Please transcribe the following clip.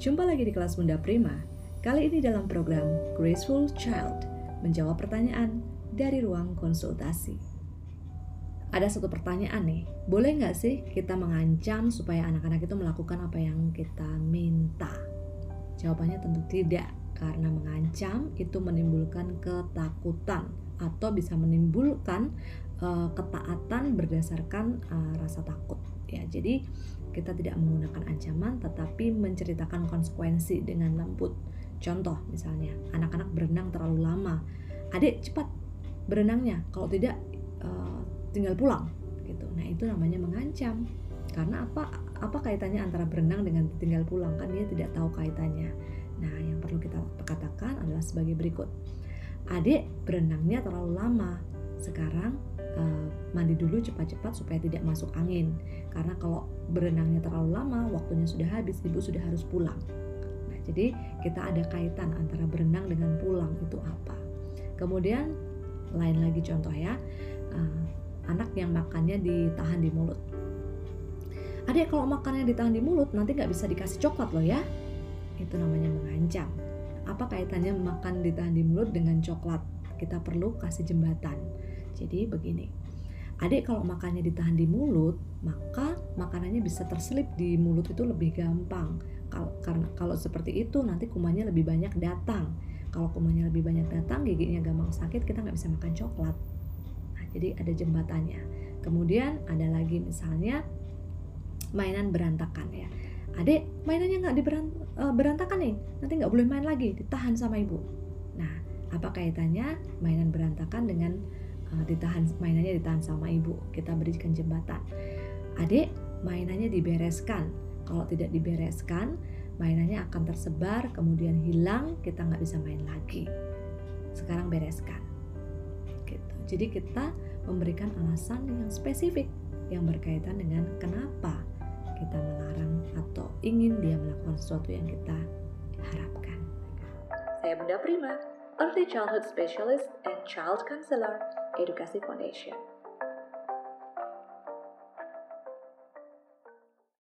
Jumpa lagi di kelas Bunda Prima. Kali ini dalam program Graceful Child menjawab pertanyaan dari ruang konsultasi. Ada satu pertanyaan nih, boleh nggak sih kita mengancam supaya anak-anak itu melakukan apa yang kita minta? Jawabannya tentu tidak, karena mengancam itu menimbulkan ketakutan atau bisa menimbulkan uh, ketaatan berdasarkan uh, rasa takut. Ya, jadi kita tidak menggunakan ancaman tetapi menceritakan konsekuensi dengan lembut. Contoh misalnya, anak-anak berenang terlalu lama. Adik cepat berenangnya, kalau tidak uh, tinggal pulang gitu. Nah, itu namanya mengancam. Karena apa apa kaitannya antara berenang dengan tinggal pulang? Kan dia tidak tahu kaitannya. Nah, yang perlu kita katakan adalah sebagai berikut. Adik berenangnya terlalu lama. Sekarang uh, mandi dulu cepat-cepat supaya tidak masuk angin. Karena kalau berenangnya terlalu lama, waktunya sudah habis, ibu sudah harus pulang. Nah, jadi kita ada kaitan antara berenang dengan pulang itu apa. Kemudian lain lagi contoh ya, uh, anak yang makannya ditahan di mulut. Adik kalau makannya ditahan di mulut nanti nggak bisa dikasih coklat loh ya. Itu namanya mengancam. Apa kaitannya makan ditahan di mulut dengan coklat? Kita perlu kasih jembatan. Jadi begini, adik kalau makannya ditahan di mulut, maka makanannya bisa terselip di mulut itu lebih gampang. Kalau karena kalau seperti itu nanti kumannya lebih banyak datang. Kalau kumannya lebih banyak datang, giginya gampang sakit, kita nggak bisa makan coklat jadi ada jembatannya kemudian ada lagi misalnya mainan berantakan ya adik mainannya nggak uh, berantakan nih nanti nggak boleh main lagi ditahan sama ibu nah apa kaitannya mainan berantakan dengan uh, ditahan mainannya ditahan sama ibu. Kita berikan jembatan. Adik mainannya dibereskan. Kalau tidak dibereskan mainannya akan tersebar kemudian hilang kita nggak bisa main lagi. Sekarang bereskan. Jadi kita memberikan alasan yang spesifik yang berkaitan dengan kenapa kita melarang atau ingin dia melakukan sesuatu yang kita harapkan. Saya Bunda Prima, Early Childhood Specialist and Child Counselor, Edukasi Foundation.